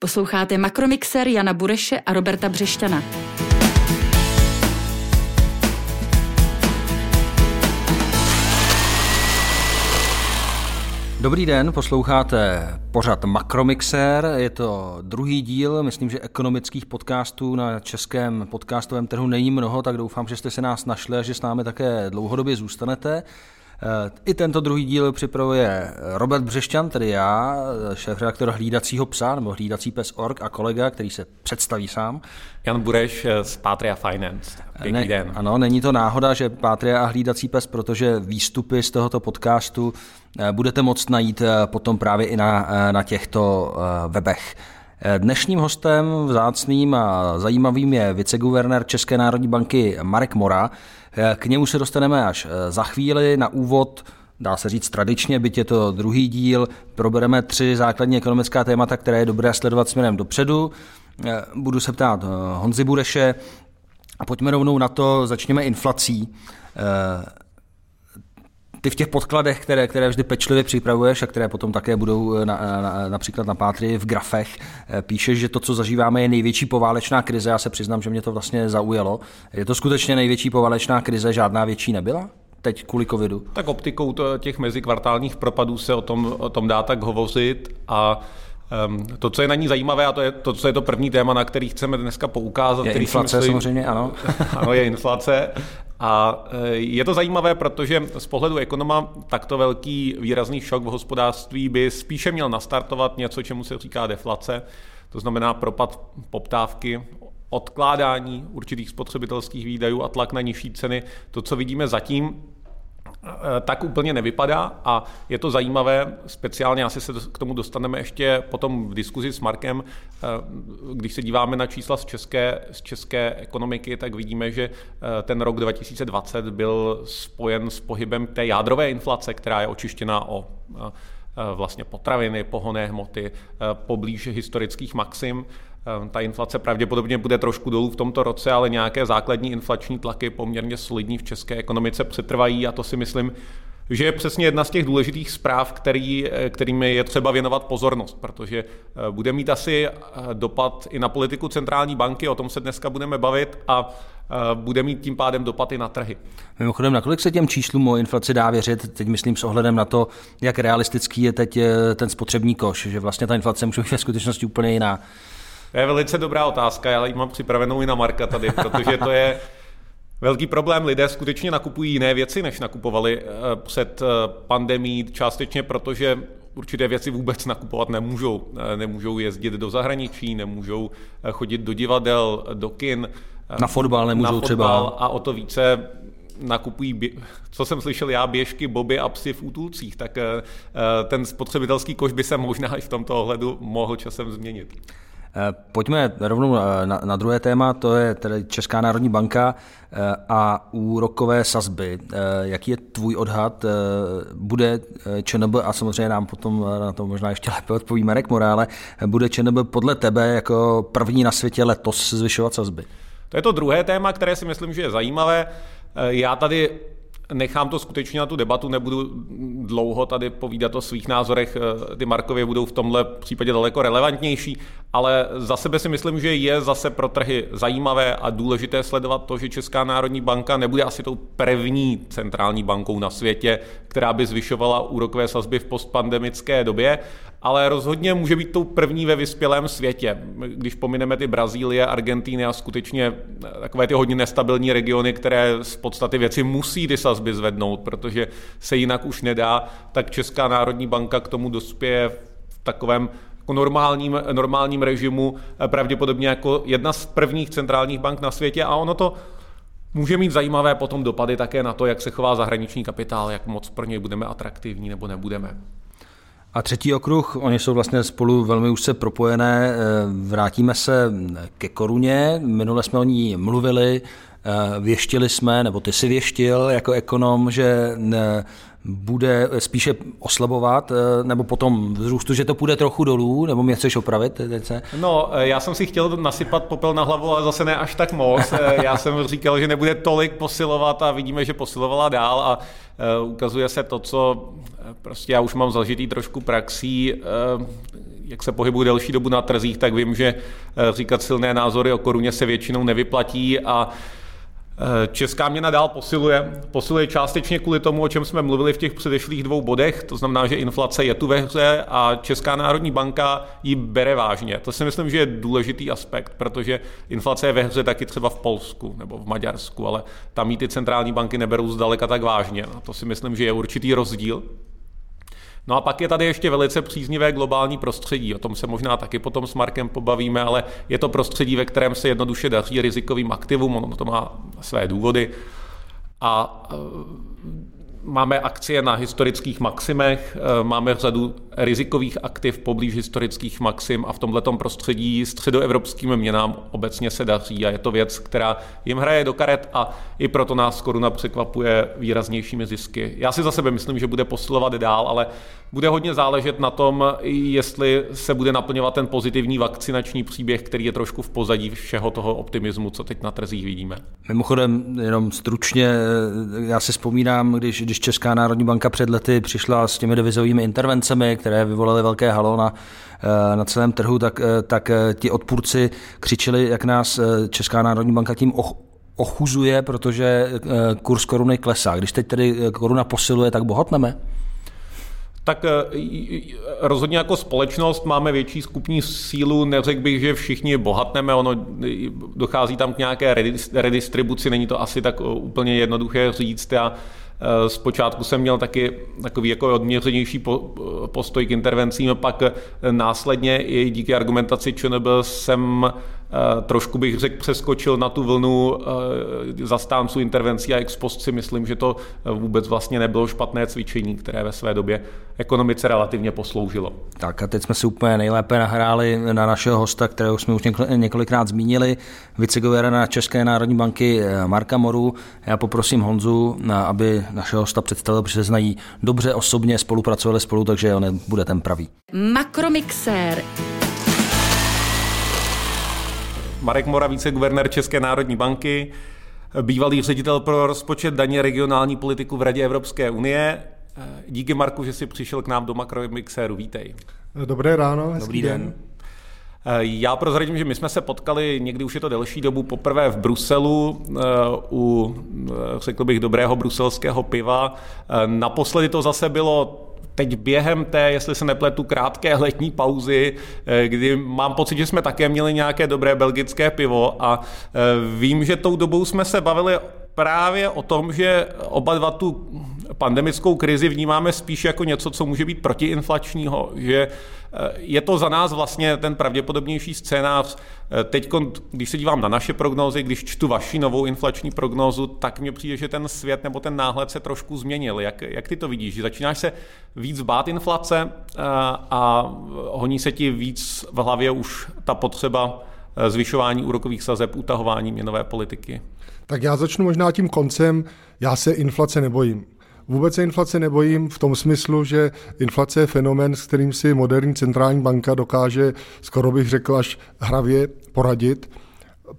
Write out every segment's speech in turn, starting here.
Posloucháte Makromixer Jana Bureše a Roberta Břešťana. Dobrý den, posloucháte pořad Makromixer, je to druhý díl, myslím, že ekonomických podcastů na českém podcastovém trhu není mnoho, tak doufám, že jste se nás našli a že s námi také dlouhodobě zůstanete. I tento druhý díl připravuje Robert Břešťan, tedy já, šéf-redaktor Hlídacího psa, nebo Hlídací pes Org a kolega, který se představí sám. Jan Bureš z Patria Finance. Pěkný ne, den. Ano, není to náhoda, že Patria a Hlídací pes, protože výstupy z tohoto podcastu eh, budete moct najít eh, potom právě i na, eh, na těchto webech. Dnešním hostem vzácným a zajímavým je viceguvernér České národní banky Marek Mora. K němu se dostaneme až za chvíli. Na úvod dá se říct tradičně, byť je to druhý díl, probereme tři základní ekonomická témata, které je dobré sledovat směrem dopředu. Budu se ptát Honzi Bureše a pojďme rovnou na to, začněme inflací. Ty v těch podkladech, které, které vždy pečlivě připravuješ a které potom také budou na, na, například na pátry v grafech, píšeš, že to, co zažíváme, je největší poválečná krize. Já se přiznám, že mě to vlastně zaujalo. Je to skutečně největší poválečná krize, žádná větší nebyla? teď kvůli covidu? Tak optikou těch mezikvartálních propadů se o tom, o tom dá tak hovořit a to, co je na ní zajímavé, a to je to, co je to první téma, na který chceme dneska poukázat. Je který inflace myslím, samozřejmě, ano. ano, je inflace. A e, je to zajímavé, protože z pohledu ekonoma takto velký výrazný šok v hospodářství by spíše měl nastartovat něco, čemu se říká deflace, to znamená propad poptávky, odkládání určitých spotřebitelských výdajů a tlak na nižší ceny. To, co vidíme zatím, Eh, tak úplně nevypadá a je to zajímavé, speciálně asi se k tomu dostaneme ještě potom v diskuzi s Markem, eh, když se díváme na čísla z české, z české ekonomiky, tak vidíme, že eh, ten rok 2020 byl spojen s pohybem té jádrové inflace, která je očištěná o vlastně potraviny, pohonné hmoty, poblíž historických maxim. Ehm, ta inflace pravděpodobně bude trošku dolů v tomto roce, ale nějaké základní inflační tlaky poměrně solidní v české ekonomice přetrvají a to si myslím, že je přesně jedna z těch důležitých zpráv, který, eh, kterými je třeba věnovat pozornost, protože eh, bude mít asi eh, dopad i na politiku centrální banky, o tom se dneska budeme bavit a bude mít tím pádem dopad i na trhy. Mimochodem, nakolik se těm číslům o inflaci dá věřit, teď myslím s ohledem na to, jak realistický je teď ten spotřební koš, že vlastně ta inflace může být ve skutečnosti úplně jiná. To je velice dobrá otázka, já ji mám připravenou i na Marka tady, protože to je velký problém. Lidé skutečně nakupují jiné věci, než nakupovali eh, před eh, pandemí, částečně protože určité věci vůbec nakupovat nemůžou. Eh, nemůžou jezdit do zahraničí, nemůžou chodit do divadel, do kin. Na fotbal nemůžou na fotbal třeba. A o to více nakupují, co jsem slyšel já, běžky, boby a psy v útulcích, tak ten spotřebitelský koš by se možná i v tomto ohledu mohl časem změnit. Eh, pojďme rovnou eh, na, na druhé téma, to je tedy Česká národní banka eh, a úrokové sazby. Jaký je tvůj odhad? Bude ČNB, a samozřejmě nám potom na to možná ještě lépe odpoví Marek Morále, bude ČNB podle tebe jako první na světě letos zvyšovat sazby? To je to druhé téma, které si myslím, že je zajímavé. Já tady Nechám to skutečně na tu debatu, nebudu dlouho tady povídat o svých názorech, eh, ty Markově budou v tomhle případě daleko relevantnější, ale za sebe si myslím, že je zase pro trhy zajímavé a důležité sledovat to, že Česká národní banka nebude asi tou první centrální bankou na světě, která by zvyšovala úrokové sazby v postpandemické době, ale rozhodně může být tou první ve vyspělém světě. Když pomineme ty Brazílie, Argentíny a skutečně takové ty hodně nestabilní regiony, které z podstaty věci musí ty sazby zvednout, protože se jinak už nedá, tak Česká národní banka k tomu dospěje v takovém jako normálním, normálním režimu, pravděpodobně jako jedna z prvních centrálních bank na světě a ono to může mít zajímavé potom dopady také na to, jak se chová zahraniční kapitál, jak moc pro něj budeme atraktivní nebo nebudeme. A třetí okruh, oni jsou vlastně spolu velmi úzce propojené. Eh, vrátíme se ke koruně. Minule jsme o ní mluvili, eh, věštili jsme, nebo ty si věštil jako ekonom, že eh, bude spíše oslabovat, nebo potom vzrůstu, že to půjde trochu dolů, nebo mě chceš opravit? Teď se? No, já jsem si chtěl nasypat popel na hlavu, ale zase ne až tak moc. Já jsem říkal, že nebude tolik posilovat a vidíme, že posilovala dál a ukazuje se to, co prostě já už mám zažitý trošku praxí, jak se pohybuji delší dobu na trzích, tak vím, že říkat silné názory o koruně se většinou nevyplatí a Eh, česká měna dál posiluje. Posiluje částečně kvůli tomu, o čem jsme mluvili v těch předešlých dvou bodech, to znamená, že inflace je tu ve hře a Česká národní banka ji bere vážně. To si myslím, že je důležitý aspekt, protože inflace je ve hře taky třeba v Polsku nebo v Maďarsku, ale tam ji ty centrální banky neberou zdaleka tak vážně. A to si myslím, že je určitý rozdíl. No a pak je tady ještě velice příznivé globální prostředí. O tom se možná taky potom s Markem pobavíme, ale je to prostředí, ve kterém se jednoduše daří rizikovým aktivům, ono to má své důvody. A Máme akcie na historických maximech, eh, máme řadu rizikových aktiv poblíž historických maxim a v tomto prostředí středoevropským měnám obecně se daří a je to věc, která jim hraje do karet a i proto nás koruna překvapuje výraznějšími zisky. Já si za sebe myslím, že bude posilovat dál, ale bude hodně záležet na tom, jestli se bude naplňovat ten pozitivní vakcinační příběh, který je trošku v pozadí všeho toho optimismu, co teď na trzích vidíme. Mimochodem, jenom stručně, já si vzpomínám, když, když Česká národní banka před lety přišla s těmi devizovými intervencemi, které vyvolaly velké halo na, eh, na celém trhu, tak, eh, tak eh, ti odpůrci křičeli, jak nás Česká národní banka tím ochuzuje, protože kurz koruny klesá. Když teď tedy koruna posiluje, tak bohatneme? Tak rozhodně jako společnost máme větší skupní sílu, neřekl bych, že všichni bohatneme, ono dochází tam k nějaké redistribuci, není to asi tak úplně jednoduché říct. Já zpočátku jsem měl taky takový jako odměřenější postoj k intervencím, pak následně i díky argumentaci ČNB jsem Eh, trošku bych řekl, přeskočil na tu vlnu eh, zastánců intervencí a ex post si myslím, že to eh, vůbec vlastně nebylo špatné cvičení, které ve své době ekonomice relativně posloužilo. Tak a teď jsme si úplně nejlépe nahráli na našeho hosta, kterého jsme už několikrát zmínili, viceguvernéra České národní banky Marka Moru. Já poprosím Honzu, aby našeho hosta představil, protože se znají dobře osobně, spolupracovali spolu, takže on bude ten pravý. Makromixér. Marek Mora, viceguvernér České národní banky, bývalý ředitel pro rozpočet daně regionální politiku v Radě Evropské unie. Díky Marku, že jsi přišel k nám do Makromixéru. Vítej. Dobré ráno. Dobrý den. den. Já prozradím, že my jsme se potkali někdy už je to delší dobu poprvé v Bruselu eh, u, eh, řekl bych, dobrého bruselského piva. Eh, naposledy to zase bylo teď během té, jestli se nepletu, krátké letní pauzy, eh, kdy mám pocit, že jsme také měli nějaké dobré belgické pivo a eh, vím, že tou dobou jsme se bavili právě o tom, že oba dva tu pandemickou krizi vnímáme spíš jako něco, co může být protiinflačního, že eh, je to za nás vlastně ten pravděpodobnější scénář. Eh, teď, když se dívám na naše prognózy, když čtu vaši novou inflační prognózu, tak mně přijde, že ten svět nebo ten náhled se trošku změnil. Jak, jak ty to vidíš? Začínáš se víc bát inflace a, eh, a honí se ti víc v hlavě už ta potřeba zvyšování úrokových sazeb, utahování měnové politiky? Tak já začnu možná tím koncem. Já se inflace nebojím. Vůbec se inflace nebojím v tom smyslu, že inflace je fenomén, s kterým si moderní centrální banka dokáže, skoro bych řekl, až hravě poradit,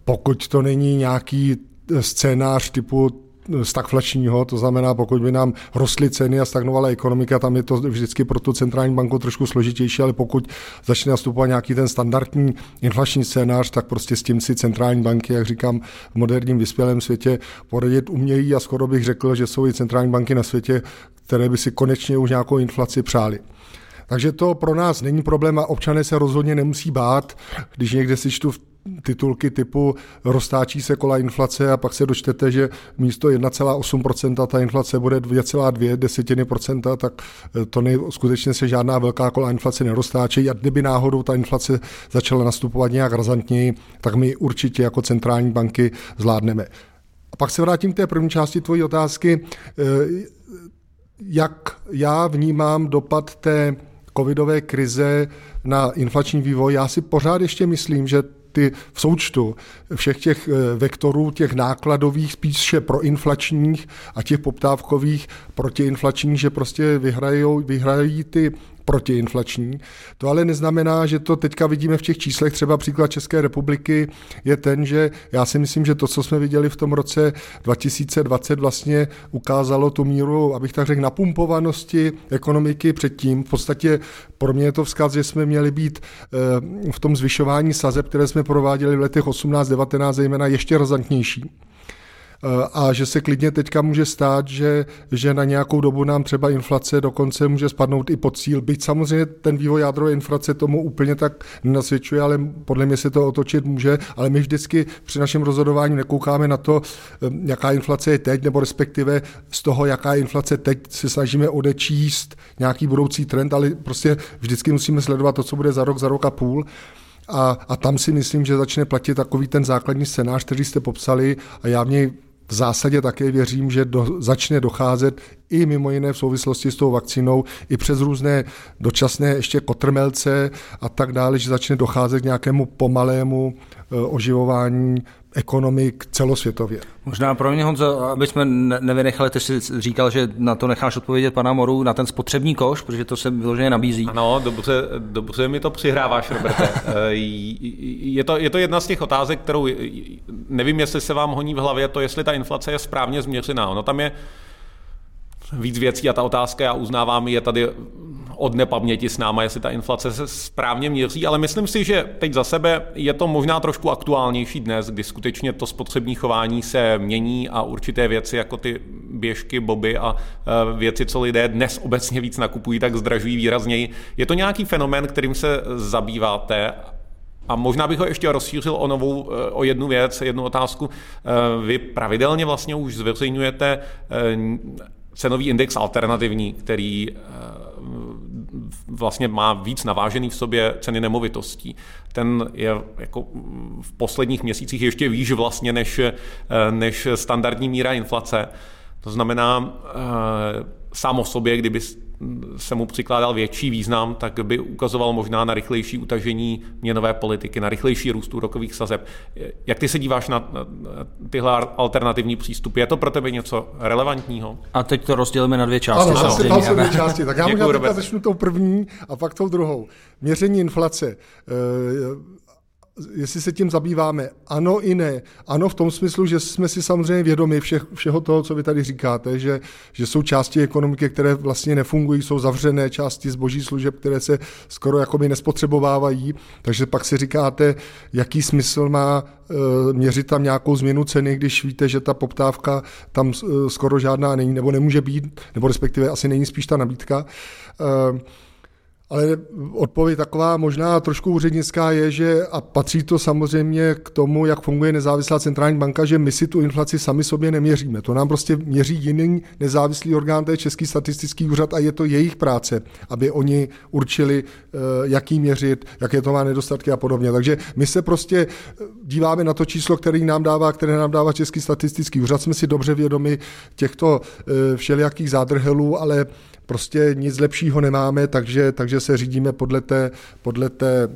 pokud to není nějaký scénář typu stagflačního, to znamená, pokud by nám rostly ceny a stagnovala ekonomika, tam je to vždycky pro tu centrální banku trošku složitější, ale pokud začne nastupovat nějaký ten standardní inflační scénář, tak prostě s tím si centrální banky, jak říkám, v moderním vyspělém světě poradit umějí a skoro bych řekl, že jsou i centrální banky na světě, které by si konečně už nějakou inflaci přáli. Takže to pro nás není problém a občané se rozhodně nemusí bát, když někde si čtu v titulky typu roztáčí se kola inflace a pak se dočtete, že místo 1,8% ta inflace bude 2,2 desetiny procenta, tak eh, to nej, skutečně se žádná velká kola inflace neroztáčí a kdyby náhodou ta inflace začala nastupovat nějak razantněji, tak my určitě jako centrální banky zvládneme. A pak se vrátím k té první části tvojí otázky. Eh, jak já vnímám dopad té covidové krize na inflační vývoj, já si pořád ještě myslím, že ty v součtu všech těch eh, vektorů, těch nákladových, spíše proinflačních a těch poptávkových protiinflačních, že prostě vyhrají, vyhrají ty protiinflační. To ale neznamená, že to teďka vidíme v těch číslech. Třeba příklad České republiky je ten, že já si myslím, že to, co jsme viděli v tom roce 2020, vlastně ukázalo tu míru, abych tak řekl, napumpovanosti ekonomiky předtím. V podstatě pro mě je to vzkaz, že jsme měli být eh, v tom zvyšování sazeb, které jsme prováděli v letech 18-19, zejména ještě razantnější. A že se klidně teďka může stát, že, že na nějakou dobu nám třeba inflace dokonce může spadnout i pod cíl. Byť samozřejmě ten vývoj jádrové inflace tomu úplně tak nenasvědčuje, ale podle mě se to otočit může, ale my vždycky při našem rozhodování nekoukáme na to, eh, jaká inflace je teď, nebo respektive z toho, jaká je inflace teď, se snažíme odečíst nějaký budoucí trend, ale prostě vždycky musíme sledovat to, co bude za rok, za rok a půl. A, a tam si myslím, že začne platit takový ten základní scénář, který jste popsali a já v něj v zásadě také věřím, že do, začne docházet i mimo jiné v souvislosti s tou vakcínou, i přes různé dočasné ještě kotrmelce a tak dále, že začne docházet k nějakému pomalému e, oživování ekonomik celosvětově. Možná pro mě, Honzo, aby jsme nevynechali, ty jsi říkal, že na to necháš odpovědět pana Moru, na ten spotřební koš, protože to se vyloženě nabízí. Ano, dobře, dobře mi to přihráváš, Roberte. Eh, je to, je to jedna z těch otázek, kterou nevím, jestli se vám honí v hlavě to, jestli ta inflace je správně změřená. Ono tam je víc věcí a ta otázka, já uznávám, je tady od nepaměti s náma, jestli ta inflace se správně měří, ale myslím si, že teď za sebe je to možná trošku aktuálnější dnes, kdy skutečně to spotřební chování se mění a určité věci jako ty běžky, boby a e, věci, co lidé dnes obecně víc nakupují, tak zdražují výrazněji. Je to nějaký fenomén, kterým se zabýváte a možná bych ho ještě rozšířil o novou, e, o jednu věc, jednu otázku. E, vy pravidelně vlastně už zveřejňujete cenový index alternativní, který vlastně má víc navážený v sobě ceny nemovitostí. Ten je jako v posledních měsících ještě výš vlastně než, než standardní míra inflace. To znamená, eh, sám o sobě, kdyby se mu přikládal větší význam, tak by ukazoval možná na rychlejší utažení měnové politiky, na rychlejší růst úrokových sazeb. Jak ty se díváš na tyhle alternativní přístupy? Je to pro tebe něco relevantního? A teď to rozdělíme na dvě části. Ano, jsou dvě části. Tak já možná začnu tou první a pak tou druhou. Měření inflace. Eh, jestli se tím zabýváme, ano i ne. Ano v tom smyslu, že jsme si samozřejmě vědomi všech, všeho toho, co vy tady říkáte, že, že jsou části ekonomiky, které vlastně nefungují, jsou zavřené části zboží služeb, které se skoro jakoby nespotřebovávají, takže pak si říkáte, jaký smysl má e, měřit tam nějakou změnu ceny, když víte, že ta poptávka tam e, skoro žádná není, nebo nemůže být, nebo respektive asi není spíš ta nabídka. E, ale odpověď taková možná trošku úřednická je, že a patří to samozřejmě k tomu, jak funguje nezávislá centrální banka, že my si tu inflaci sami sobě neměříme. To nám prostě měří jiný nezávislý orgán, to je Český statistický úřad a je to jejich práce, aby oni určili, eh, jaký měřit, jaké to má nedostatky a podobně. Takže my se prostě eh, díváme na to číslo, které nám dává, které nám dává Český statistický úřad. Jsme si dobře vědomi těchto eh, všelijakých zádrhelů, ale prostě nic lepšího nemáme, takže, takže se řídíme podle té, podle té e,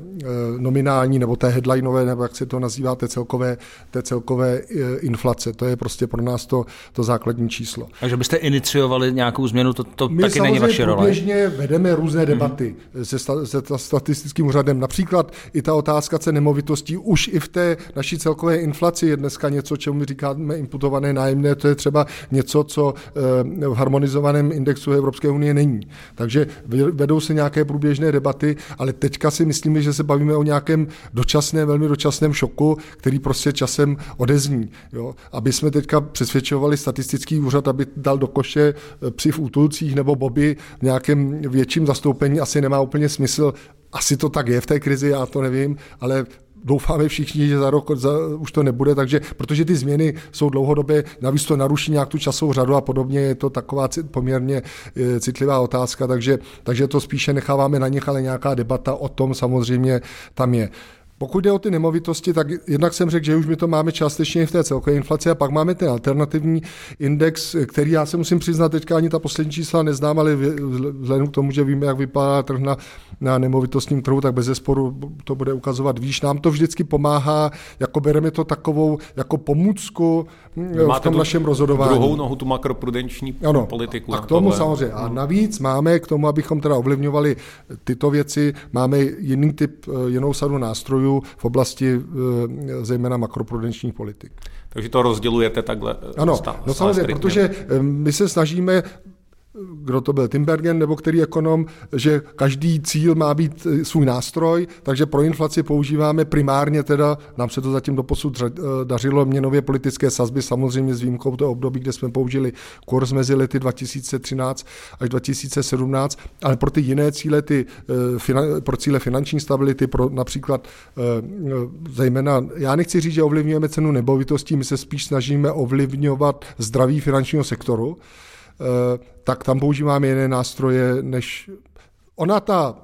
nominální nebo té headlineové, nebo jak se to nazývá, té celkové, té celkové e, inflace. To je prostě pro nás to, to základní číslo. Takže byste iniciovali nějakou změnu, to, to My taky není vaše role? My vedeme různé debaty hmm. se, se statistickým úřadem. Například i ta otázka cen nemovitostí už i v té naší celkové inflaci je dneska něco, čemu my říkáme imputované nájemné. To je třeba něco, co e, v harmonizovaném indexu Evropské unie není. Takže vedou se nějaké průběžné debaty, ale teďka si myslíme, že se bavíme o nějakém dočasném, velmi dočasném šoku, který prostě časem odezní. Jo? Aby jsme teďka přesvědčovali statistický úřad, aby dal do koše eh, psy v útulcích nebo boby v nějakém větším zastoupení, asi nemá úplně smysl asi to tak je v té krizi, já to nevím, ale doufáme všichni, že za rok za, už to nebude, takže protože ty změny jsou dlouhodobě, navíc to naruší nějak tu časovou řadu a podobně, je to taková poměrně e, citlivá otázka, takže, takže to spíše necháváme na nich, ale nějaká debata o tom samozřejmě tam je. Pokud jde o ty nemovitosti, tak jednak jsem řekl, že už my to máme částečně v té celkové inflaci a pak máme ten alternativní index, který já se musím přiznat, teďka ani ta poslední čísla neznám, ale vzhledem k tomu, že víme, jak vypadá trh na, na nemovitostním trhu, tak bez zesporu to bude ukazovat výš. Nám to vždycky pomáhá, jako bereme to takovou jako pomůcku v tom našem rozhodování. Druhou nohu, tu makroprudenční ano, politiku. A k tomu tohle. samozřejmě. A navíc máme k tomu, abychom teda ovlivňovali tyto věci, máme jiný typ, eh, jinou sadu nástrojů v oblasti eh, zejména makroprudenčních politik. Takže to rozdělujete takhle? Eh, ano, stále, no samozřejmě, protože my se snažíme kdo to byl, Timbergen nebo který ekonom, že každý cíl má být eh, svůj nástroj, takže pro inflaci používáme primárně teda, nám se to zatím doposud eh, dařilo, měnově politické sazby, samozřejmě s výjimkou toho období, kde jsme použili kurz mezi lety 2013 až 2017, ale pro ty jiné cíle, ty, eh, pro cíle finanční stability, pro například zejména, já nechci říct, že ovlivňujeme cenu nebovitostí, my se spíš snažíme ovlivňovat zdraví finančního sektoru, tak tam používáme jiné nástroje, než ona ta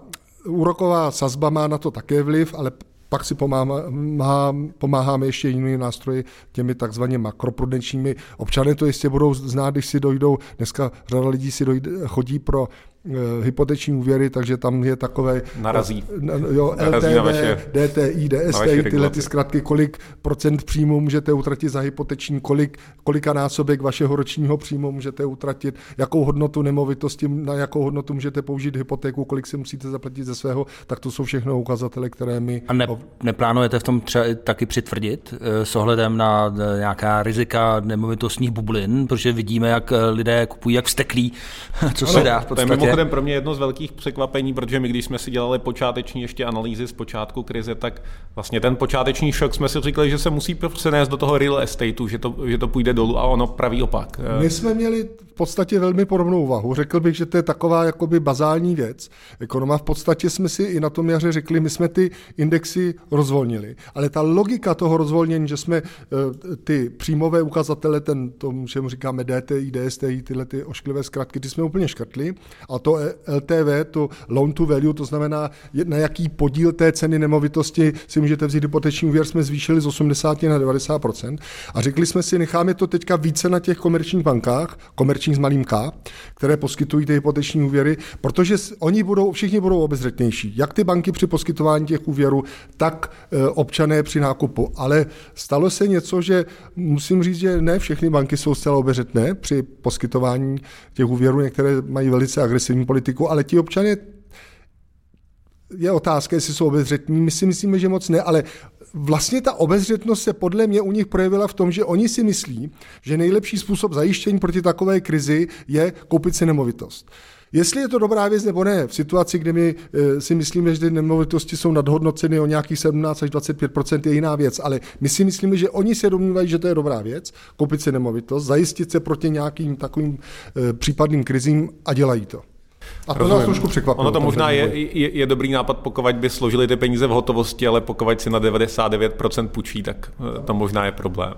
úroková sazba má na to také vliv, ale pak si pomáháme, pomáháme ještě jinými nástroji, těmi takzvaně makroprudenčními. Občané to jistě budou znát, když si dojdou, dneska řada lidí si dojde, chodí pro Eh, hypoteční úvěry, takže tam je takové... Narazí. Jo, Narazí LTV, vaše, DTI, DSTI, tyhle ty zkratky, kolik procent příjmu můžete utratit za hypoteční, kolik, kolika násobek vašeho ročního příjmu můžete utratit, jakou hodnotu nemovitosti, na jakou hodnotu můžete použít hypotéku, kolik si musíte zaplatit ze svého, tak to jsou všechno ukazatele, které my... A ne, neplánujete v tom třeba taky přitvrdit eh, s ohledem na eh, nějaká rizika nemovitostních bublin, protože vidíme, jak lidé kupují jak vsteklí, co ano, se dá v podstatě mimochodem pro mě jedno z velkých překvapení, protože my, když jsme si dělali počáteční ještě analýzy z počátku krize, tak vlastně ten počáteční šok jsme si říkali, že se musí přenést do toho real estateu, že to, že to půjde dolů a ono pravý opak. My jsme měli v podstatě velmi podobnou úvahu. Řekl bych, že to je taková jakoby bazální věc. Ekonoma v podstatě jsme si i na tom jaře řekli, my jsme ty indexy rozvolnili. Ale ta logika toho rozvolnění, že jsme eh, ty příjmové ukazatele, ten, tomu, čemu říkáme DTI, DSTI, tyhle ty ošklivé zkratky, ty jsme úplně škrtli a to LTV, to loan to value, to znamená, na jaký podíl té ceny nemovitosti si můžete vzít hypoteční úvěr, jsme zvýšili z 80 na 90% A řekli jsme si, necháme to teďka více na těch komerčních bankách, komerčních s malým K, které poskytují ty hypoteční úvěry, protože oni budou, všichni budou obezřetnější. Jak ty banky při poskytování těch úvěrů, tak e, občané při nákupu. Ale stalo se něco, že musím říct, že ne všechny banky jsou zcela obezřetné při poskytování těch úvěrů, některé mají velice agresivní agresivní politiku, ale ti občané je otázka, jestli jsou obezřetní. My si myslíme, že moc ne, ale vlastně ta obezřetnost se podle mě u nich projevila v tom, že oni si myslí, že nejlepší způsob zajištění proti takové krizi je koupit si nemovitost. Jestli je to dobrá věc nebo ne, v situaci, kdy my e, si myslíme, že ty nemovitosti jsou nadhodnoceny o nějakých 17 až 25 je jiná věc, ale my si myslíme, že oni se domnívají, že to je dobrá věc, koupit si nemovitost, zajistit se proti nějakým takovým e, případným krizím a dělají to. A to nás trošku překvapilo. Ono to možná je, je, je dobrý nápad, pokud by složili ty peníze v hotovosti, ale pokud si na 99% půjčí, tak eh, to možná je problém.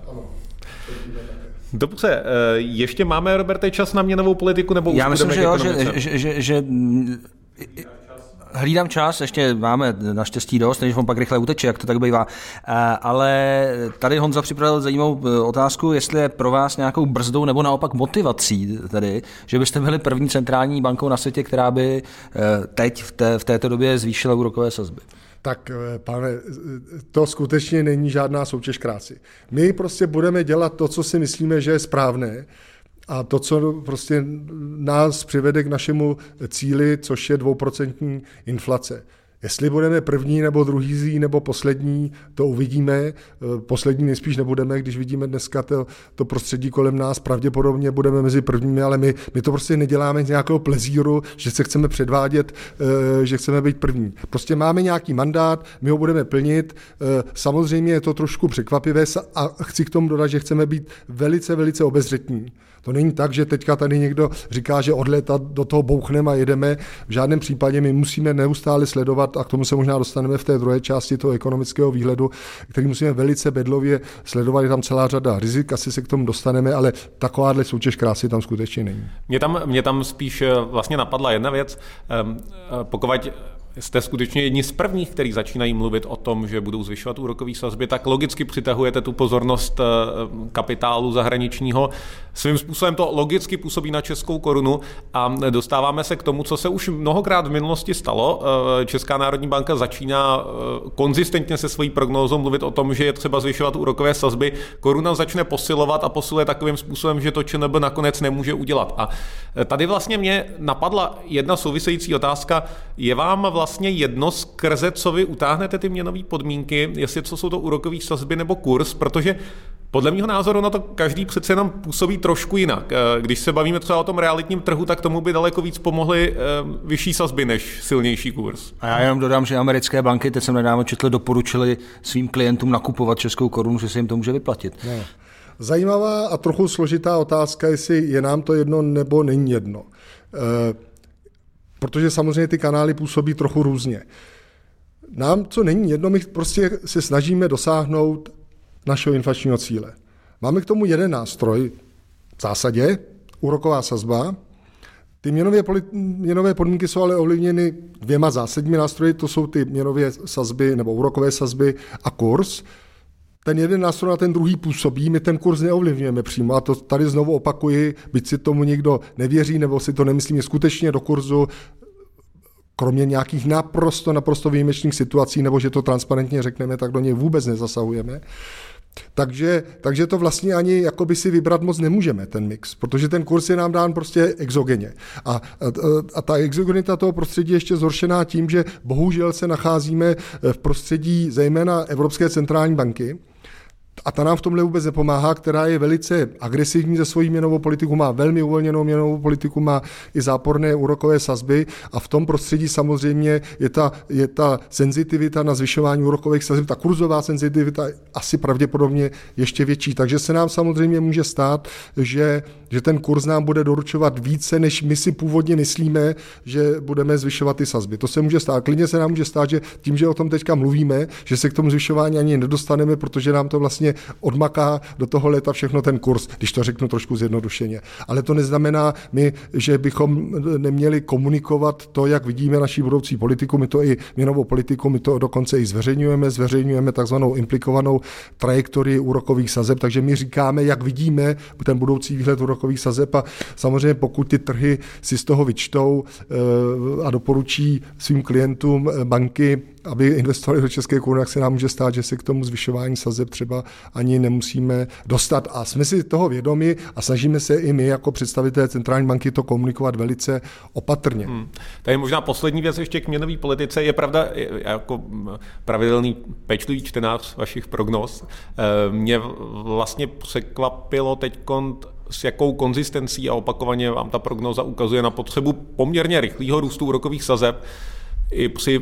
Dobře, eh, ještě máme, Roberte, čas na měnovou politiku? Nebo Já myslím, že jo, že, že, že, že Hlídám čas, ještě máme naštěstí dost, než on pak rychle uteče, jak to tak bývá. Eh, ale tady Honza připravil zajímavou eh, otázku, jestli je pro vás nějakou brzdou nebo naopak motivací tedy, že byste byli první centrální bankou na světě, která by eh, teď v, té, v této době zvýšila úrokové sazby. Tak, pane, to skutečně není žádná soutěž krásy. My prostě budeme dělat to, co si myslíme, že je správné a to, co prostě nás přivede k našemu cíli, což je dvouprocentní inflace. Jestli budeme první nebo druhý nebo poslední, to uvidíme. Poslední nejspíš nebudeme, když vidíme dneska to, to prostředí kolem nás. Pravděpodobně budeme mezi prvními, ale my, my to prostě neděláme z nějakého plezíru, že se chceme předvádět, eh, že chceme být první. Prostě máme nějaký mandát, my ho budeme plnit. Eh, samozřejmě je to trošku překvapivé a chci k tomu dodat, že chceme být velice, velice obezřetní. To není tak, že teďka tady někdo říká, že od léta do toho bouchneme a jedeme. V žádném případě my musíme neustále sledovat, a k tomu se možná dostaneme v té druhé části toho ekonomického výhledu, který musíme velice bedlově sledovat. Je tam celá řada rizik, asi se k tomu dostaneme, ale takováhle soutěž krásy tam skutečně není. Mě tam, mě tam spíš eh, vlastně napadla jedna věc. Ehm, eh, pokud jste skutečně jedni z prvních, kteří začínají mluvit o tom, že budou zvyšovat úrokové sazby, tak logicky přitahujete tu pozornost eh, kapitálu zahraničního. Svým způsobem to logicky působí na českou korunu a dostáváme se k tomu, co se už mnohokrát v minulosti stalo. Eh, Česká národní banka začíná eh, konzistentně se svojí prognózou mluvit o tom, že je třeba zvyšovat úrokové sazby. Koruna začne posilovat a posiluje takovým způsobem, že to ČNB nakonec nemůže udělat. A tady vlastně mě napadla jedna související otázka. Je vám vlastně jedno skrze, co vy utáhnete ty měnové podmínky, jestli co jsou to úrokové sazby nebo kurz, protože podle mého názoru na to každý přece jenom působí trošku jinak. Eh, když se bavíme třeba o tom realitním trhu, tak tomu by daleko víc pomohly eh, vyšší sazby než silnější kurz. A já jenom dodám, že americké banky, teď jsem nedávno četl, doporučili svým klientům nakupovat českou korunu, že se jim to může vyplatit. No. Zajímavá a trochu složitá otázka, jestli je nám to jedno nebo není jedno. E, protože samozřejmě ty kanály působí trochu různě. Nám, co není jedno, my prostě se snažíme dosáhnout našeho inflačního cíle. Máme k tomu jeden nástroj, v zásadě úroková sazba. Ty měnové, měnové podmínky jsou ale ovlivněny dvěma zásadními nástroji, to jsou ty měnové sazby nebo úrokové sazby a kurz. Ten jeden nástroj na ten druhý působí, my ten kurz neovlivňujeme přímo. A to tady znovu opakuji, byť si tomu někdo nevěří nebo si to nemyslí, skutečně do kurzu kromě nějakých naprosto, naprosto výjimečných situací, nebo že to transparentně řekneme, tak do něj vůbec nezasahujeme. Takže, takže to vlastně ani jakoby si vybrat moc nemůžeme, ten mix, protože ten kurz je nám dán prostě exogeně. A, a, a ta exogenita toho prostředí je ještě zhoršená tím, že bohužel se nacházíme v prostředí zejména Evropské centrální banky, a ta nám v tomhle vůbec nepomáhá, která je velice agresivní ze svojí měnovou politiku, má velmi uvolněnou měnovou politiku, má i záporné úrokové sazby a v tom prostředí samozřejmě je ta, je ta senzitivita na zvyšování úrokových sazeb, ta kurzová senzitivita asi pravděpodobně ještě větší. Takže se nám samozřejmě může stát, že, že ten kurz nám bude doručovat více, než my si původně myslíme, že budeme zvyšovat ty sazby. To se může stát. Klidně se nám může stát, že tím, že o tom teďka mluvíme, že se k tomu zvyšování ani nedostaneme, protože nám to vlastně odmaká do toho leta všechno ten kurz, když to řeknu trošku zjednodušeně. Ale to neznamená my, že bychom neměli komunikovat to, jak vidíme naší budoucí politiku, my to i měnovou politiku, my to dokonce i zveřejňujeme, zveřejňujeme takzvanou implikovanou trajektorii úrokových sazeb, takže my říkáme, jak vidíme ten budoucí výhled úrokových sazeb a samozřejmě pokud ty trhy si z toho vyčtou eh, a doporučí svým klientům eh, banky aby investovali do české koruny, tak se nám může stát, že se k tomu zvyšování sazeb třeba ani nemusíme dostat. A jsme si toho vědomi a snažíme se i my jako představitelé centrální banky to komunikovat velice opatrně. Hmm. Tady možná poslední věc ještě k měnové politice. Je pravda, jako pravidelný pečlivý čtenář vašich prognóz, eh, mě vlastně překvapilo teď s jakou konzistencí a opakovaně vám ta prognoza ukazuje na potřebu poměrně rychlého růstu úrokových sazeb i při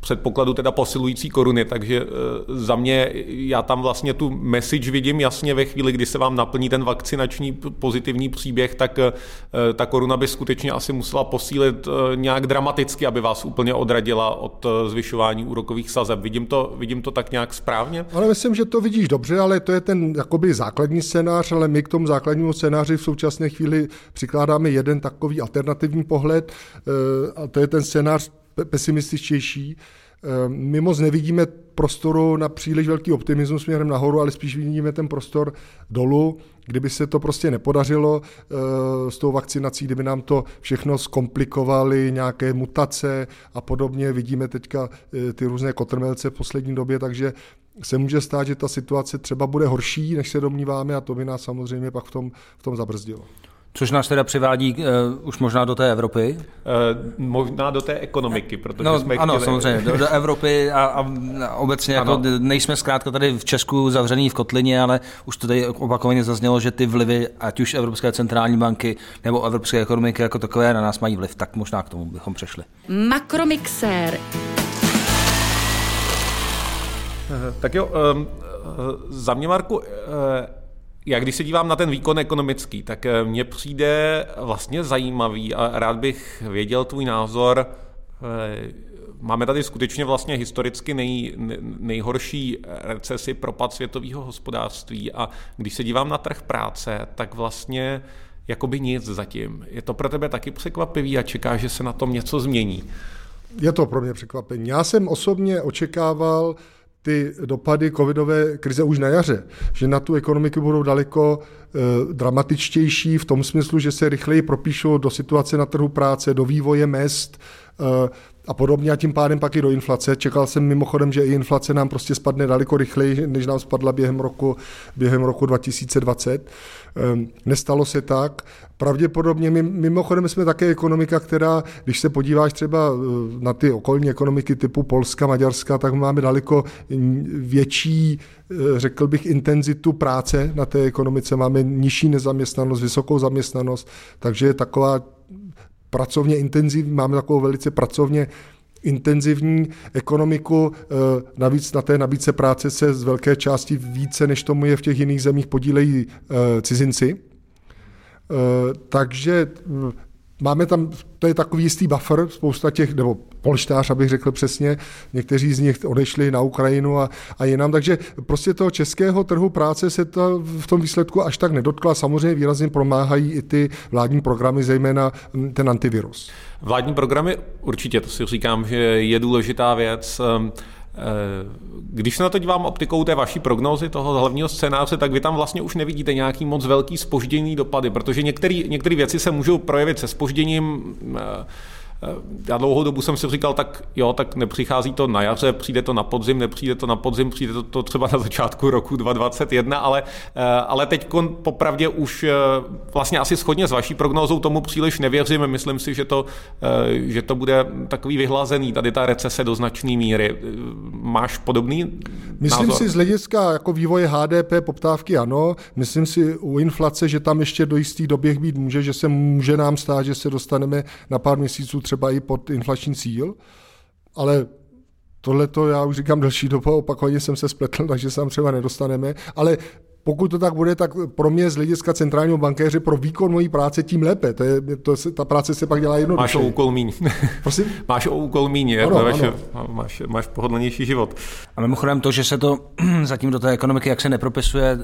předpokladu teda posilující koruny, takže e, za mě já tam vlastně tu message vidím jasně ve chvíli, kdy se vám naplní ten vakcinační pozitivní příběh, tak e, ta koruna by skutečně asi musela posílit e, nějak dramaticky, aby vás úplně odradila od zvyšování úrokových sazeb. Vidím to, vidím to tak nějak správně? Ale myslím, že to vidíš dobře, ale to je ten jakoby základní scénář, ale my k tomu základnímu scénáři v současné chvíli přikládáme jeden takový alternativní pohled a to je ten scénář pesimističtější. Ehm, my moc nevidíme prostoru na příliš velký optimismus směrem nahoru, ale spíš vidíme ten prostor dolů. Kdyby se to prostě nepodařilo ehm, s tou vakcinací, kdyby nám to všechno zkomplikovaly nějaké mutace a podobně, vidíme teďka eh, ty různé kotrmelce v poslední době, takže se může stát, že ta situace třeba bude horší, než se domníváme a to by nás samozřejmě pak v tom, v tom zabrzdilo. Což nás teda přivádí uh, už možná do té Evropy? Uh, možná do té ekonomiky, protože no, jsme Ano, chtěli... samozřejmě, do, do Evropy a, a, a obecně jako nejsme zkrátka tady v Česku zavřený v kotlině, ale už to tady opakovaně zaznělo, že ty vlivy, ať už Evropské centrální banky nebo Evropské ekonomiky jako takové na nás mají vliv, tak možná k tomu bychom přešli. Makromixér. Tak jo, um, za mě, Marku, uh, já když se dívám na ten výkon ekonomický, tak eh, mně přijde vlastně zajímavý a rád bych věděl tvůj názor. Eh, máme tady skutečně vlastně historicky nej, nejhorší recesi, propad světového hospodářství a když se dívám na trh práce, tak vlastně jakoby nic zatím. Je to pro tebe taky překvapivý a čeká, že se na tom něco změní? Je to pro mě překvapení. Já jsem osobně očekával ty dopady covidové krize už na jaře, že na tu ekonomiku budou daleko e, dramatičtější v tom smyslu, že se rychleji propíšou do situace na trhu práce, do vývoje mest, a podobně a tím pádem pak i do inflace. Čekal jsem mimochodem, že i inflace nám prostě spadne daleko rychleji, než nám spadla během roku, během roku 2020. Ehm, nestalo se tak. Pravděpodobně, mimochodem jsme také ekonomika, která, když se podíváš třeba eh, na ty okolní ekonomiky typu Polska, Maďarska, tak máme daleko větší, eh, řekl bych, intenzitu práce na té ekonomice. Máme nižší nezaměstnanost, vysokou zaměstnanost, takže je taková pracovně intenzivní, máme takovou velice pracovně intenzivní ekonomiku, eh, navíc na té nabídce práce se z velké části více, než tomu je v těch jiných zemích, podílejí eh, cizinci. Eh, takže Máme tam, to je takový jistý buffer, spousta těch, nebo polštář, abych řekl přesně, někteří z nich odešli na Ukrajinu a, a jinam, takže prostě toho českého trhu práce se to v tom výsledku až tak nedotkla. Samozřejmě výrazně promáhají i ty vládní programy, zejména ten antivirus. Vládní programy určitě, to si říkám, že je důležitá věc. Eh, když se na to dívám optikou té vaší prognózy, toho hlavního scénáře, tak vy tam vlastně už nevidíte nějaký moc velký spožděný dopady, protože některé věci se můžou projevit se spožděním Eh, já dlouhou dobu jsem si říkal, tak jo, tak nepřichází to na jaře, přijde to na podzim, nepřijde to na podzim, přijde to, to třeba na začátku roku 2021, ale, eh, ale teď popravdě už eh, vlastně asi schodně s vaší prognózou tomu příliš nevěřím. Myslím si, že to, že to bude takový vyhlazený, tady ta recese do značné míry. Máš podobný Myslím názor? si z hlediska jako vývoje HDP poptávky ano. Myslím si u inflace, že tam ještě do jistý době být může, že se může nám stát, že se dostaneme na pár měsíců třeba i pod inflační cíl, ale tohle to já už říkám delší dobu, opakovaně jsem se spletl, takže se tam třeba nedostaneme, ale pokud to tak bude, tak pro mě z hlediska centrálního bankéře pro výkon mojí práce tím lépe. To je, to se, ta práce se pak dělá jednoduše. Máš o úkol míň. Prosím? máš o úkol míň, ano, to vaše, máš, máš pohodlnější život. A mimochodem to, že se to zatím do té ekonomiky jak se nepropisuje,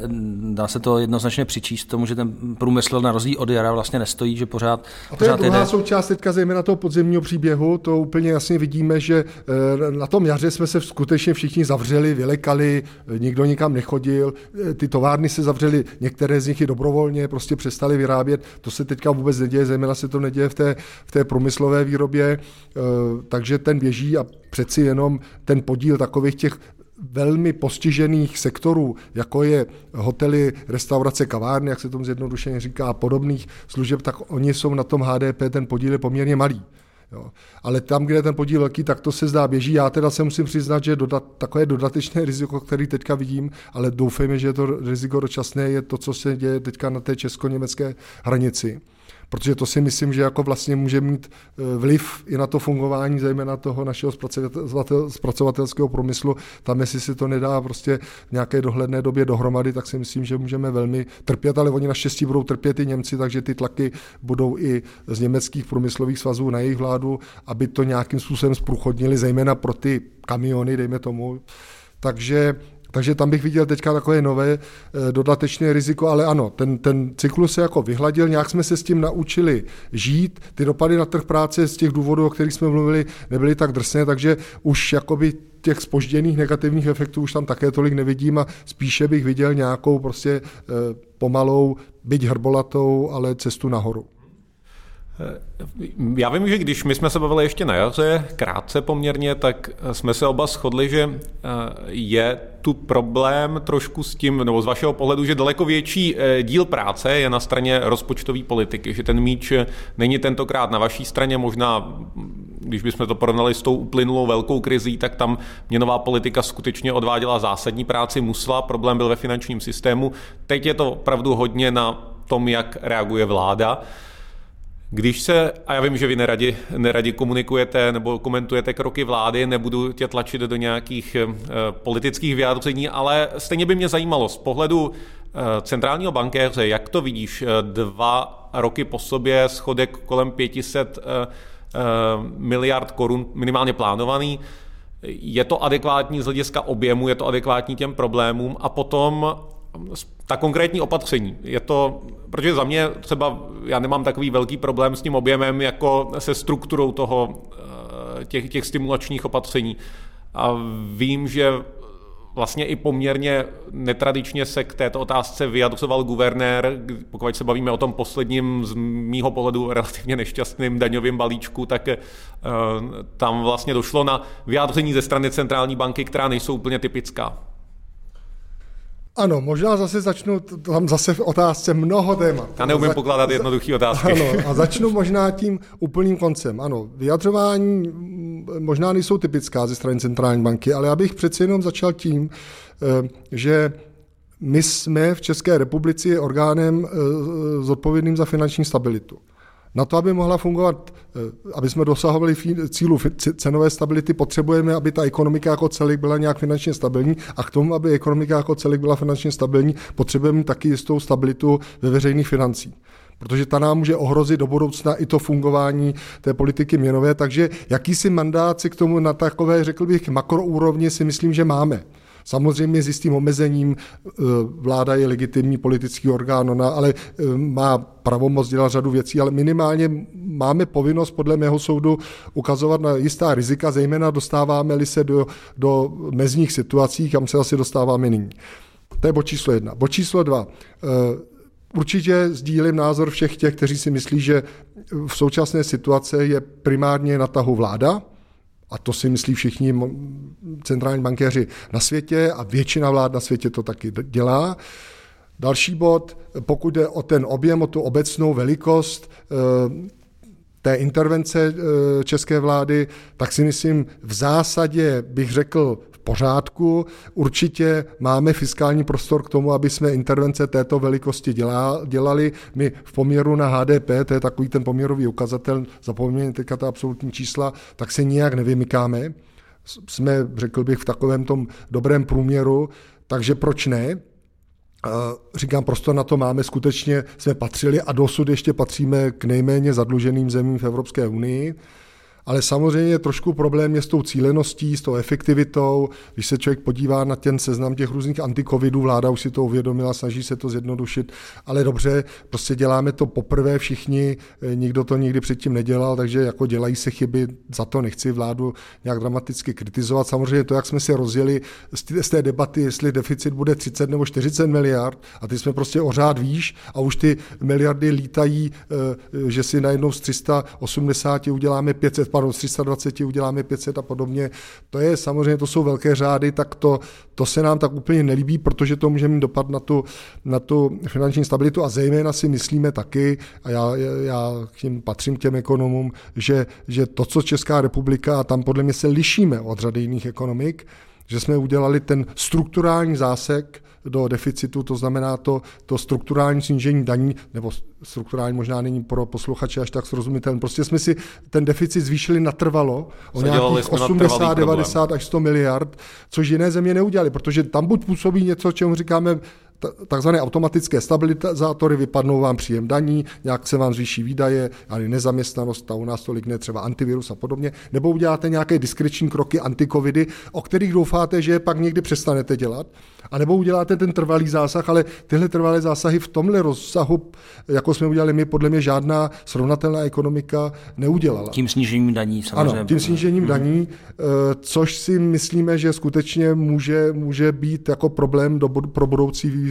dá se to jednoznačně přičíst tomu, že ten průmysl na rozdíl od jara vlastně nestojí, že pořád A to pořád je druhá jde... součást teďka zejména toho podzemního příběhu, to úplně jasně vidíme, že eh, na tom jaře jsme se skutečně všichni zavřeli, vylekali, nikdo nikam nechodil, eh, ty továrny se zavřely, některé z nich i dobrovolně prostě přestali vyrábět. To se teďka vůbec neděje, zejména se to neděje v té, v té průmyslové výrobě, eh, takže ten běží a přeci jenom ten podíl takových těch velmi postižených sektorů, jako je hotely, restaurace, kavárny, jak se tomu zjednodušeně říká, a podobných služeb, tak oni jsou na tom HDP, ten podíl je poměrně malý. Jo. Ale tam, kde je ten podíl velký, tak to se zdá běží. Já teda se musím přiznat, že dodat, takové dodatečné riziko, který teďka vidím, ale doufejme, že to riziko dočasné je to, co se děje teďka na té česko-německé hranici protože to si myslím, že jako vlastně může mít eh, vliv i na to fungování, zejména toho našeho zpracovatelského průmyslu. Tam, jestli si to nedá prostě v nějaké dohledné době dohromady, tak si myslím, že můžeme velmi trpět, ale oni naštěstí budou trpět i Němci, takže ty tlaky budou i z německých průmyslových svazů na jejich vládu, aby to nějakým způsobem zprůchodnili, zejména pro ty kamiony, dejme tomu. Takže takže tam bych viděl teďka takové nové eh, dodatečné riziko, ale ano, ten, ten cyklus se jako vyhladil, nějak jsme se s tím naučili žít, ty dopady na trh práce z těch důvodů, o kterých jsme mluvili, nebyly tak drsné, takže už jakoby těch spožděných negativních efektů už tam také tolik nevidím a spíše bych viděl nějakou prostě eh, pomalou, byť hrbolatou, ale cestu nahoru. Eh, já vím, že když my jsme se bavili ještě na jaře, krátce poměrně, tak jsme se oba shodli, že eh, je tu problém trošku s tím, nebo z vašeho pohledu, že daleko větší eh, díl práce je na straně rozpočtové politiky, že ten míč není tentokrát na vaší straně, možná když bychom to porovnali s tou uplynulou velkou krizí, tak tam měnová politika skutečně odváděla zásadní práci, musela, problém byl ve finančním systému. Teď je to opravdu hodně na tom, jak reaguje vláda. Když se, a já vím, že vy neradi, neradi komunikujete nebo komentujete kroky vlády, nebudu tě tlačit do nějakých e, politických vyjádření, ale stejně by mě zajímalo z pohledu e, centrálního bankéře, jak to vidíš, e, dva roky po sobě schodek kolem 500 e, e, miliard korun minimálně plánovaný, je to adekvátní z hlediska objemu, je to adekvátní těm problémům a potom ta konkrétní opatření. Je to, protože za mě třeba já nemám takový velký problém s tím objemem jako se strukturou toho, těch, těch stimulačních opatření. A vím, že vlastně i poměrně netradičně se k této otázce vyjadřoval guvernér, pokud se bavíme o tom posledním z mýho pohledu relativně nešťastným daňovým balíčku, tak uh, tam vlastně došlo na vyjádření ze strany centrální banky, která nejsou úplně typická. Ano, možná zase začnu, tam zase v otázce mnoho témat. Já neumím pokládat jednoduchý otázky. Ano, a začnu možná tím úplným koncem. Ano, vyjadřování možná nejsou typická ze strany centrální banky, ale já bych přeci jenom začal tím, eh, že my jsme v České republice orgánem eh, zodpovědným za finanční stabilitu. Na to, aby mohla fungovat, eh, aby jsme dosahovali cílu cenové stability, potřebujeme, aby ta ekonomika jako celek byla nějak finančně stabilní. A k tomu, aby ekonomika jako celek byla finančně stabilní, potřebujeme taky jistou stabilitu ve veřejných financích. Protože ta nám může ohrozit do budoucna i to fungování té politiky měnové, takže jakýsi mandát si k tomu na takové, řekl bych, makroúrovni si myslím, že máme. Samozřejmě s jistým omezením e, vláda je legitimní politický orgán, ona ale e, má pravomoc dělat řadu věcí, ale minimálně máme povinnost podle mého soudu ukazovat na jistá rizika, zejména dostáváme-li se do, do mezních situací, kam se asi dostáváme nyní. To je bod číslo jedna. Bod číslo dva. E, určitě sdílím názor všech těch, kteří si myslí, že v současné situace je primárně na tahu vláda, a to si myslí všichni centrální bankéři na světě a většina vlád na světě to taky dělá. Další bod, pokud jde o ten objem, o tu obecnou velikost eh, té intervence eh, české vlády, tak si myslím, v zásadě bych řekl pořádku. Určitě máme fiskální prostor k tomu, aby jsme intervence této velikosti dělali. My v poměru na HDP, to je takový ten poměrový ukazatel, zapomněme teďka ta absolutní čísla, tak se nijak nevymykáme. Jsme, řekl bych, v takovém tom dobrém průměru, takže proč ne? Říkám, prostor na to máme, skutečně jsme patřili a dosud ještě patříme k nejméně zadluženým zemím v Evropské unii ale samozřejmě trošku problém je s tou cíleností, s tou efektivitou. Když se člověk podívá na ten seznam těch různých antikovidů, vláda už si to uvědomila, snaží se to zjednodušit, ale dobře, prostě děláme to poprvé všichni, eh, nikdo to nikdy předtím nedělal, takže jako dělají se chyby, za to nechci vládu nějak dramaticky kritizovat. Samozřejmě to, jak jsme si rozjeli z té debaty, jestli deficit bude 30 nebo 40 miliard, a ty jsme prostě o řád výš a už ty miliardy lítají, eh, že si najednou z 380 uděláme 500 pardon, z 320 uděláme 500 a podobně. To je samozřejmě, to jsou velké řády, tak to, to se nám tak úplně nelíbí, protože to může mít dopad na tu, na tu finanční stabilitu a zejména si myslíme taky, a já, já k tím patřím k těm ekonomům, že, že to, co Česká republika, a tam podle mě se lišíme od řady jiných ekonomik, že jsme udělali ten strukturální zásek do deficitu, to znamená to, to strukturální snížení daní, nebo strukturální možná není pro posluchače až tak srozumitelný. Prostě jsme si ten deficit zvýšili natrvalo o nějakých 80, 90 až 100 miliard, což jiné země neudělali, protože tam buď působí něco, čemu říkáme takzvané automatické stabilizátory, vypadnou vám příjem daní, nějak se vám zvýší výdaje, ale nezaměstnanost, ta u nás tolik ne, třeba antivirus a podobně, nebo uděláte nějaké diskreční kroky antikovidy, o kterých doufáte, že je pak někdy přestanete dělat, a nebo uděláte ten trvalý zásah, ale tyhle trvalé zásahy v tomhle rozsahu, jako jsme udělali my, podle mě žádná srovnatelná ekonomika neudělala. Tím snížením daní samozřejmě. Ano, tím snížením hmm. daní, eh, což si myslíme, že skutečně může, může být jako problém do, pro budoucí vývoj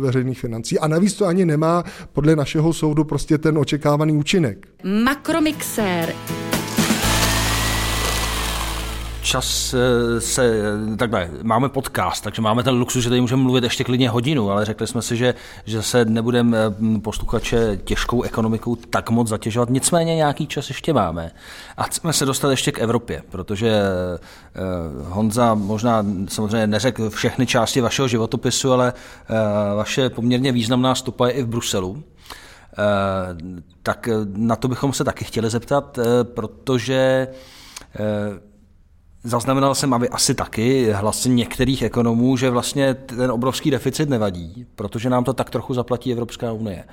veřejných financí. A navíc to ani nemá podle našeho soudu prostě ten očekávaný účinek. Makromixér čas eh, se, takhle, máme podcast, takže máme ten luxus, že tady můžeme mluvit ještě klidně hodinu, ale řekli jsme si, že, že se nebudeme eh, posluchače těžkou ekonomikou tak moc zatěžovat, nicméně nějaký čas ještě máme. A chceme se dostat ještě k Evropě, protože eh, Honza možná samozřejmě neřekl všechny části vašeho životopisu, ale vaše poměrně významná stopa je i v Bruselu. Tak na to bychom se taky chtěli zeptat, protože Zaznamenal jsem, aby asi taky hlasy některých ekonomů, že vlastně ten obrovský deficit nevadí, protože nám to tak trochu zaplatí Evropská unie.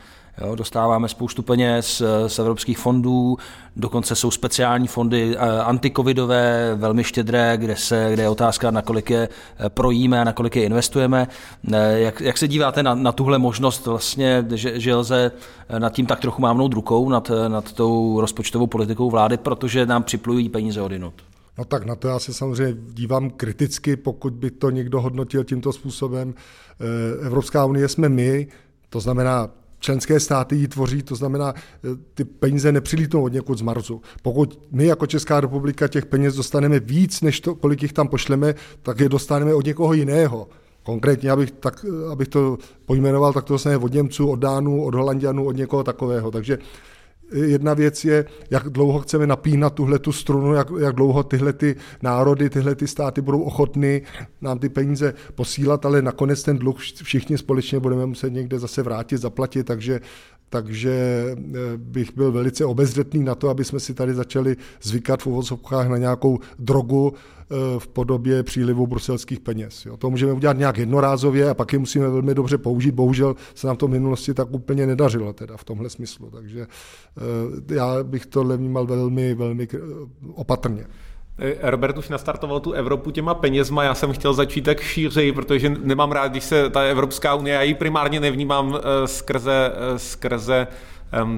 Jo, dostáváme spoustu peněz eh, z evropských fondů, dokonce jsou speciální fondy eh, antikovidové, velmi štědré, kde, se, kde je otázka, nakolik je eh, projíme a nakolik je investujeme. Jak, jak se díváte na, na tuhle možnost, vlastně, že, že lze nad tím tak trochu mávnout rukou, nad, nad tou rozpočtovou politikou vlády, protože nám připlují peníze odinut? No tak na to já se samozřejmě dívám kriticky, pokud by to někdo hodnotil tímto způsobem. Evropská unie jsme my, to znamená členské státy ji tvoří, to znamená, eh, ty peníze nepřilítnou od někud z Marsu. Pokud my jako Česká republika těch peněz dostaneme víc, než to, kolik jich tam pošleme, tak je dostaneme od někoho jiného. Konkrétně, abych, tak, abych to pojmenoval, tak to dostaneme od Němců, od Dánů, od Holandianů, od někoho takového. Takže Jedna věc je, jak dlouho chceme napínat tuhle tu strunu, jak, jak dlouho tyhle ty národy, tyhle ty státy budou ochotny nám ty peníze posílat, ale nakonec ten dluh všichni společně budeme muset někde zase vrátit, zaplatit, takže takže eh, bych byl velice obezřetný na to, aby jsme si tady začali zvykat v uvozovkách na nějakou drogu v podobě přílivu bruselských peněz. Jo. To můžeme udělat nějak jednorázově a pak je musíme velmi dobře použít. Bohužel se nám to v minulosti tak úplně nedařilo teda v tomhle smyslu. Takže eh, já bych to vnímal velmi, velmi opatrně. Robert už nastartoval tu Evropu těma penězma, já jsem chtěl začít tak šířej, protože nemám rád, když se ta Evropská unie, já ji primárně nevnímám eh, skrze, eh, skrze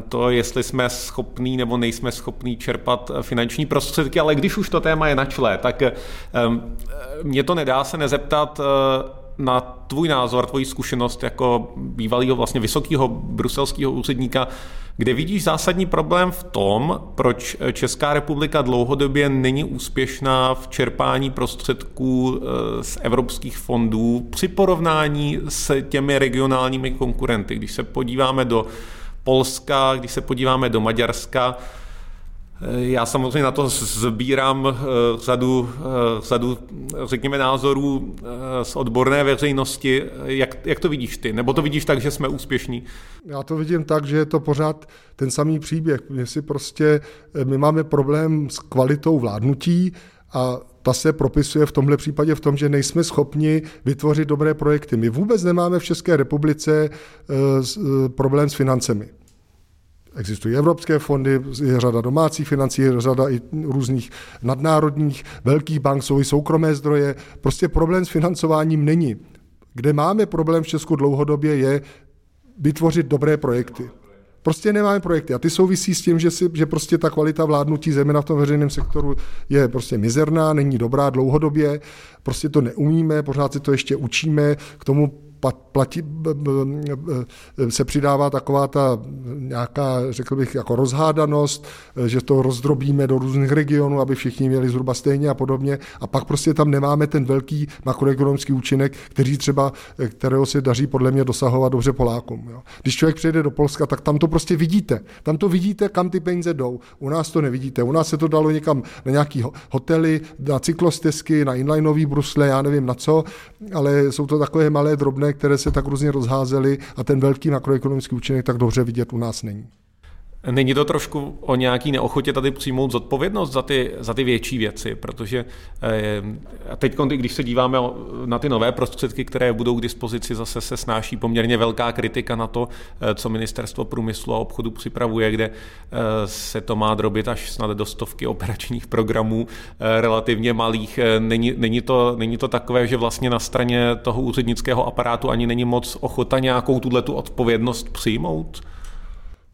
to, jestli jsme schopní nebo nejsme schopní čerpat eh, finanční prostředky, ale když už to téma je na čle, tak mě to nedá se nezeptat na tvůj názor, tvoji zkušenost jako bývalého vlastně vysokého bruselského úředníka, kde vidíš zásadní problém v tom, proč Česká republika dlouhodobě není úspěšná v čerpání prostředků eh, z evropských fondů při porovnání s těmi regionálními konkurenty. Když se podíváme do Polska, když se podíváme do Maďarska, Eh, já samozřejmě na to sbírám eh, řadu, eh, řadu řekněme, názorů z odborné veřejnosti. Jak, jak to vidíš ty? Nebo to vidíš tak, že jsme úspěšní? Já to vidím tak, že je to pořád ten samý příběh. My si prostě, my máme problém s kvalitou vládnutí a ta se propisuje v tomhle případě v tom, že nejsme schopni vytvořit dobré projekty. My vůbec nemáme v České republice problém s financemi. Existují evropské fondy, je řada domácích financí, je řada i různých nadnárodních, velkých bank, jsou i soukromé zdroje. Prostě problém s financováním není. Kde máme problém v Česku dlouhodobě je vytvořit dobré projekty. Prostě nemáme projekty. A ty souvisí s tím, že, si, že prostě ta kvalita vládnutí zejména v tom veřejném sektoru je prostě mizerná, není dobrá dlouhodobě, prostě to neumíme, pořád si to ještě učíme, k tomu platí, se přidává taková ta nějaká, řekl bych, jako rozhádanost, že to rozdrobíme do různých regionů, aby všichni měli zhruba stejně a podobně. A pak prostě tam nemáme ten velký makroekonomický účinek, který třeba, kterého se daří podle mě dosahovat dobře Polákům. Jo. Když člověk přijde do Polska, tak tam to prostě vidíte. Tam to vidíte, kam ty peníze jdou. U nás to nevidíte. U nás se to dalo někam na nějaký hotely, na cyklostezky, na inlineový brusle, já nevím na co, ale jsou to takové malé drobné, které se tak různě rozházely a ten velký makroekonomický účinek tak dobře vidět u nás není. Není to trošku o nějaký neochotě tady přijmout zodpovědnost za ty, za ty větší věci, protože eh, teď, když se díváme na ty nové prostředky, které budou k dispozici, zase se snáší poměrně velká kritika na to, eh, co ministerstvo průmyslu a obchodu připravuje, kde eh, se to má drobit až snad do stovky operačních programů relativně malých. Není, není, to, není to takové, že vlastně na straně toho úřednického aparátu ani není moc ochota nějakou tuhle tu odpovědnost přijmout?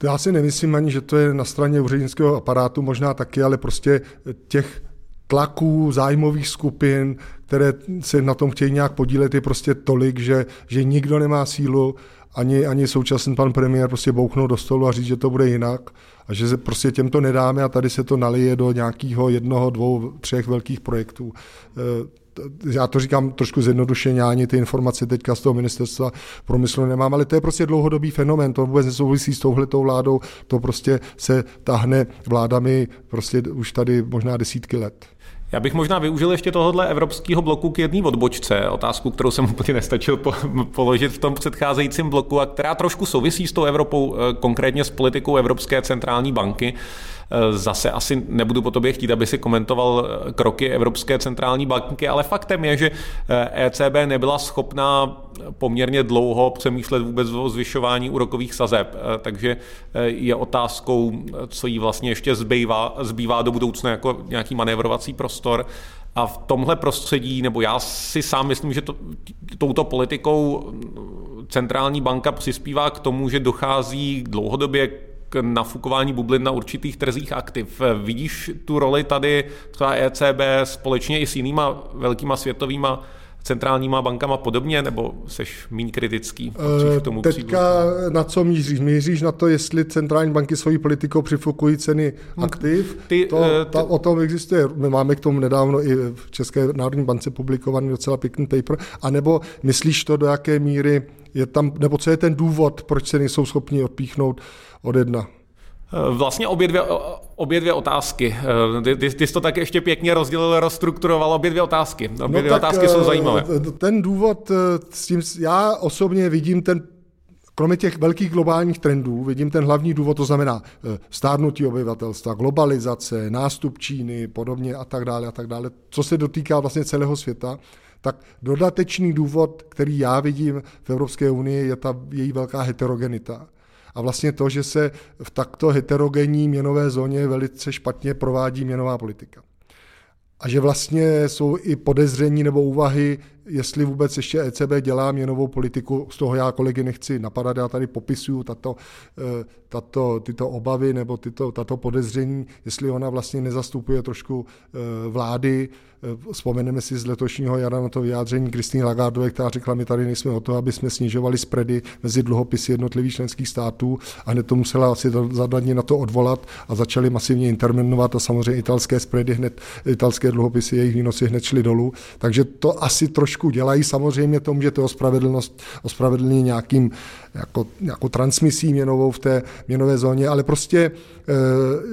Já si nemyslím ani, že to je na straně úřednického aparátu, možná taky, ale prostě těch tlaků, zájmových skupin, které se na tom chtějí nějak podílet, je prostě tolik, že, že nikdo nemá sílu, ani, ani současný pan premiér prostě bouchnout do stolu a říct, že to bude jinak a že se prostě těmto nedáme a tady se to nalije do nějakého jednoho, dvou, třech velkých projektů. Eh, já to říkám trošku zjednodušeně, ani ty informace teďka z toho ministerstva promyslu nemám, ale to je prostě dlouhodobý fenomén, to vůbec nesouvisí s touhletou vládou, to prostě se tahne vládami prostě už tady možná desítky let. Já bych možná využil ještě tohohle evropského bloku k jedné odbočce, otázku, kterou jsem úplně nestačil po, položit v tom předcházejícím bloku a která trošku souvisí s tou Evropou, eh, konkrétně s politikou Evropské centrální banky. Zase asi nebudu po tobě chtít, aby si komentoval kroky Evropské centrální banky, ale faktem je, že ECB nebyla schopná poměrně dlouho přemýšlet vůbec o zvyšování úrokových sazeb, takže je otázkou, co jí vlastně ještě zbývá, zbývá do budoucna jako nějaký manévrovací prostor. A v tomhle prostředí, nebo já si sám myslím, že to, touto politikou centrální banka přispívá k tomu, že dochází dlouhodobě k nafukování bublin na určitých trzích aktiv. Vidíš tu roli tady třeba ECB společně i s jinýma velkýma světovýma centrálníma bankama podobně, nebo seš méně kritický? K tomu Teďka přídu? na co míříš? Míříš na to, jestli centrální banky svojí politikou přifukují ceny hm, aktiv? Ty, to, eh, ty, ta, o tom existuje. My máme k tomu nedávno i v České národní bance publikovaný docela pěkný paper. A nebo myslíš to, do jaké míry je tam, nebo co je ten důvod, proč se nejsou schopni odpíchnout od jedna? Eh, vlastně obě dvě, obě dvě otázky. Eh, ty, ty, jsi to tak ještě pěkně rozdělil, rozstrukturoval obě dvě otázky. Obě no dvě tak, otázky jsou eh, zajímavé. Ten důvod, s tím já osobně vidím ten Kromě těch velkých globálních trendů vidím ten hlavní důvod, to znamená stárnutí obyvatelstva, globalizace, nástup Číny, podobně a tak dále a tak dále, co se dotýká vlastně celého světa, tak dodatečný důvod, který já vidím v Evropské unii, je ta její velká heterogenita a vlastně to, že se v takto heterogenní měnové zóně velice špatně provádí měnová politika. A že vlastně jsou i podezření nebo úvahy, jestli vůbec ještě ECB dělá měnovou politiku, z toho já kolegy nechci napadat, já tady popisuju tato, eh, tato, tyto obavy nebo tyto, tato podezření, jestli ona vlastně nezastupuje trošku eh, vlády, Eh, vzpomeneme si z letošního jara na to vyjádření Kristýny Lagardové, která řekla, my tady nejsme o to, aby jsme snižovali spready mezi dluhopisy jednotlivých členských států a hned to musela asi za na to odvolat a začali masivně intervenovat a samozřejmě italské spready hned, italské dluhopisy, jejich výnosy hned šly dolů. Takže to asi trošku dělají. Samozřejmě to můžete ospravedlnost, ospravedlnit nějakým jako, jako transmisí měnovou v té měnové zóně, ale prostě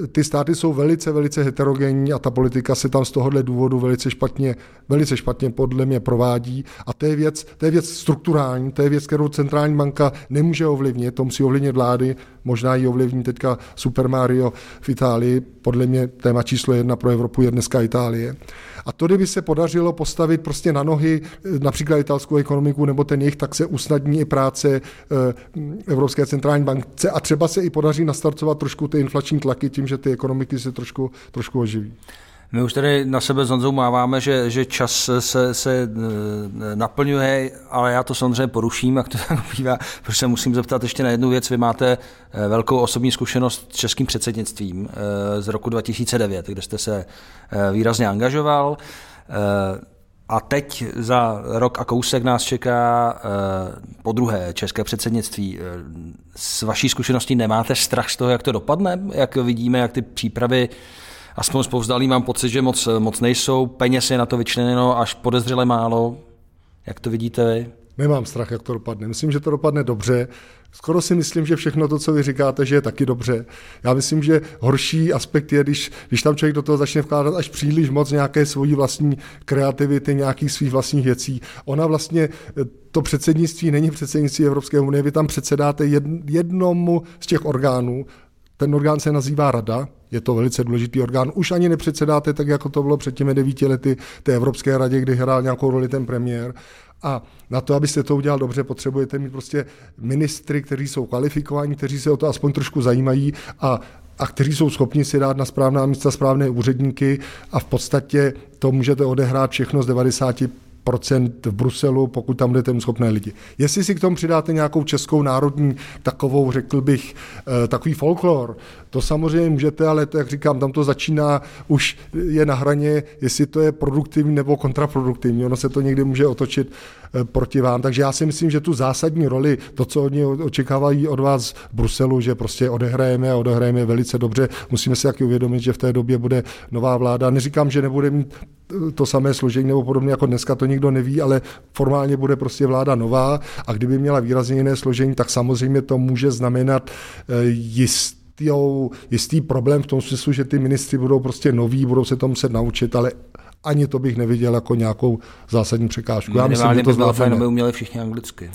e, ty státy jsou velice, velice heterogenní a ta politika se tam z tohohle důvodu velice špatně, velice špatně podle mě provádí a to je věc, to je věc strukturální, to je věc, kterou centrální banka nemůže ovlivnit, to musí ovlivnit vlády, možná ji ovlivní teďka Super Mario v Itálii, podle mě téma číslo jedna pro Evropu je dneska Itálie. A to, kdyby se podařilo postavit prostě na nohy například italskou ekonomiku nebo ten jejich, tak se usnadní i práce eh, Evropské centrální bankce a třeba se i podaří nastartovat trošku ty inflační tlaky tím, že ty ekonomiky se trošku, trošku oživí. My už tady na sebe s Honzou máváme, že, že čas se, se eh, naplňuje, ale já to samozřejmě poruším, jak to tak bývá, protože se musím zeptat ještě na jednu věc. Vy máte eh, velkou osobní zkušenost s českým předsednictvím eh, z roku 2009, kde jste se výrazně angažoval. A teď za rok a kousek nás čeká po druhé české předsednictví. S vaší zkušeností nemáte strach z toho, jak to dopadne? Jak vidíme, jak ty přípravy aspoň spouvzdalý mám pocit, že moc, moc nejsou, peněz je na to vyčleněno až podezřele málo. Jak to vidíte vy? Nemám strach, jak to dopadne. Myslím, že to dopadne dobře. Skoro si myslím, že všechno to, co vy říkáte, že je taky dobře. Já myslím, že horší aspekt je, když, když tam člověk do toho začne vkládat až příliš moc nějaké svojí vlastní kreativity, nějakých svých vlastních věcí. Ona vlastně, to předsednictví není předsednictví Evropské unie, vy tam předsedáte jednomu z těch orgánů, ten orgán se nazývá Rada, je to velice důležitý orgán. Už ani nepředsedáte tak, jako to bylo před těmi devíti lety té Evropské radě, kdy hrál nějakou roli ten premiér. A na to, abyste to udělal dobře, potřebujete mít prostě ministry, kteří jsou kvalifikovaní, kteří se o to aspoň trošku zajímají a a kteří jsou schopni si dát na správná místa správné úředníky a v podstatě to můžete odehrát všechno z 90 v Bruselu, pokud tam budete schopné lidi. Jestli si k tomu přidáte nějakou českou národní takovou, řekl bych, eh, takový folklor, to samozřejmě můžete, ale to, jak říkám, tam to začíná, už je na hraně, jestli to je produktivní nebo kontraproduktivní. Ono se to někdy může otočit eh, proti vám. Takže já si myslím, že tu zásadní roli, to, co oni očekávají od vás v Bruselu, že prostě odehrajeme a odehrajeme velice dobře. Musíme si taky uvědomit, že v té době bude nová vláda. Neříkám, že nebude mít to samé složení nebo podobně jako dneska, to nikdo neví, ale formálně bude prostě vláda nová a kdyby měla výrazně jiné složení, tak samozřejmě to může znamenat eh, jist jistý problém v tom smyslu, že ty ministři budou prostě noví, budou se to muset naučit, ale ani to bych neviděl jako nějakou zásadní překážku. Já myslím, že to aby uměli všichni anglicky.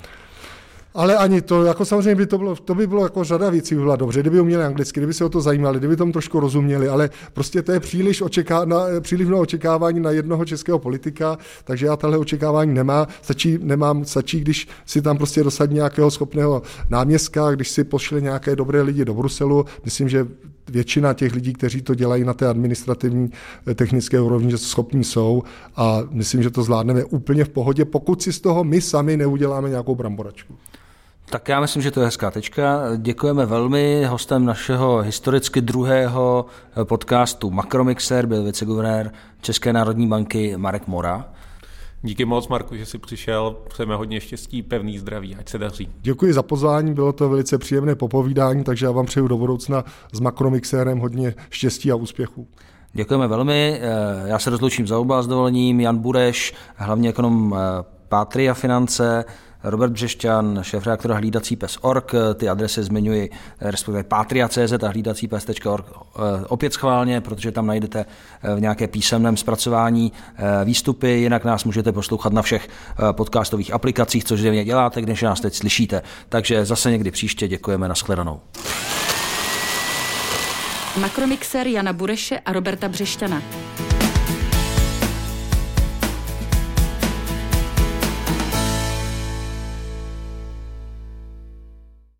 Ale ani to, jako samozřejmě by to bylo, to by bylo jako řada věcí by byla dobře, kdyby uměli anglicky, kdyby se o to zajímali, kdyby tomu trošku rozuměli, ale prostě to je příliš, očeká, na, příliš mnoho očekávání na jednoho českého politika, takže já tahle očekávání nemá, stačí, nemám, stačí, když si tam prostě dosadí nějakého schopného náměstka, když si pošle nějaké dobré lidi do Bruselu, myslím, že většina těch lidí, kteří to dělají na té administrativní eh, technické úrovni, že schopní jsou a myslím, že to zvládneme úplně v pohodě, pokud si z toho my sami neuděláme nějakou bramboračku. Tak já myslím, že to je hezká tečka. Děkujeme velmi. Hostem našeho historicky druhého podcastu Makromixer byl viceguvernér České národní banky Marek Mora. Díky moc, Marku, že jsi přišel. Přejeme hodně štěstí, pevný zdraví, ať se daří. Děkuji za pozvání, bylo to velice příjemné popovídání, takže já vám přeju do budoucna s Makromixérem hodně štěstí a úspěchů. Děkujeme velmi. Já se rozloučím za oba s dovolením. Jan Bureš, hlavně ekonom Pátria Finance, Robert Břešťan, šéf reaktora hlídací pes.org, ty adresy zmiňuji, respektive patria.cz a hlídací pes.org eh, opět schválně, protože tam najdete eh, v nějaké písemném zpracování eh, výstupy, jinak nás můžete poslouchat na všech podcastových aplikacích, což zřejmě děláte, když nás teď slyšíte. Takže zase někdy příště děkujeme, nashledanou. Makromixer Jana Bureše a Roberta Břešťana.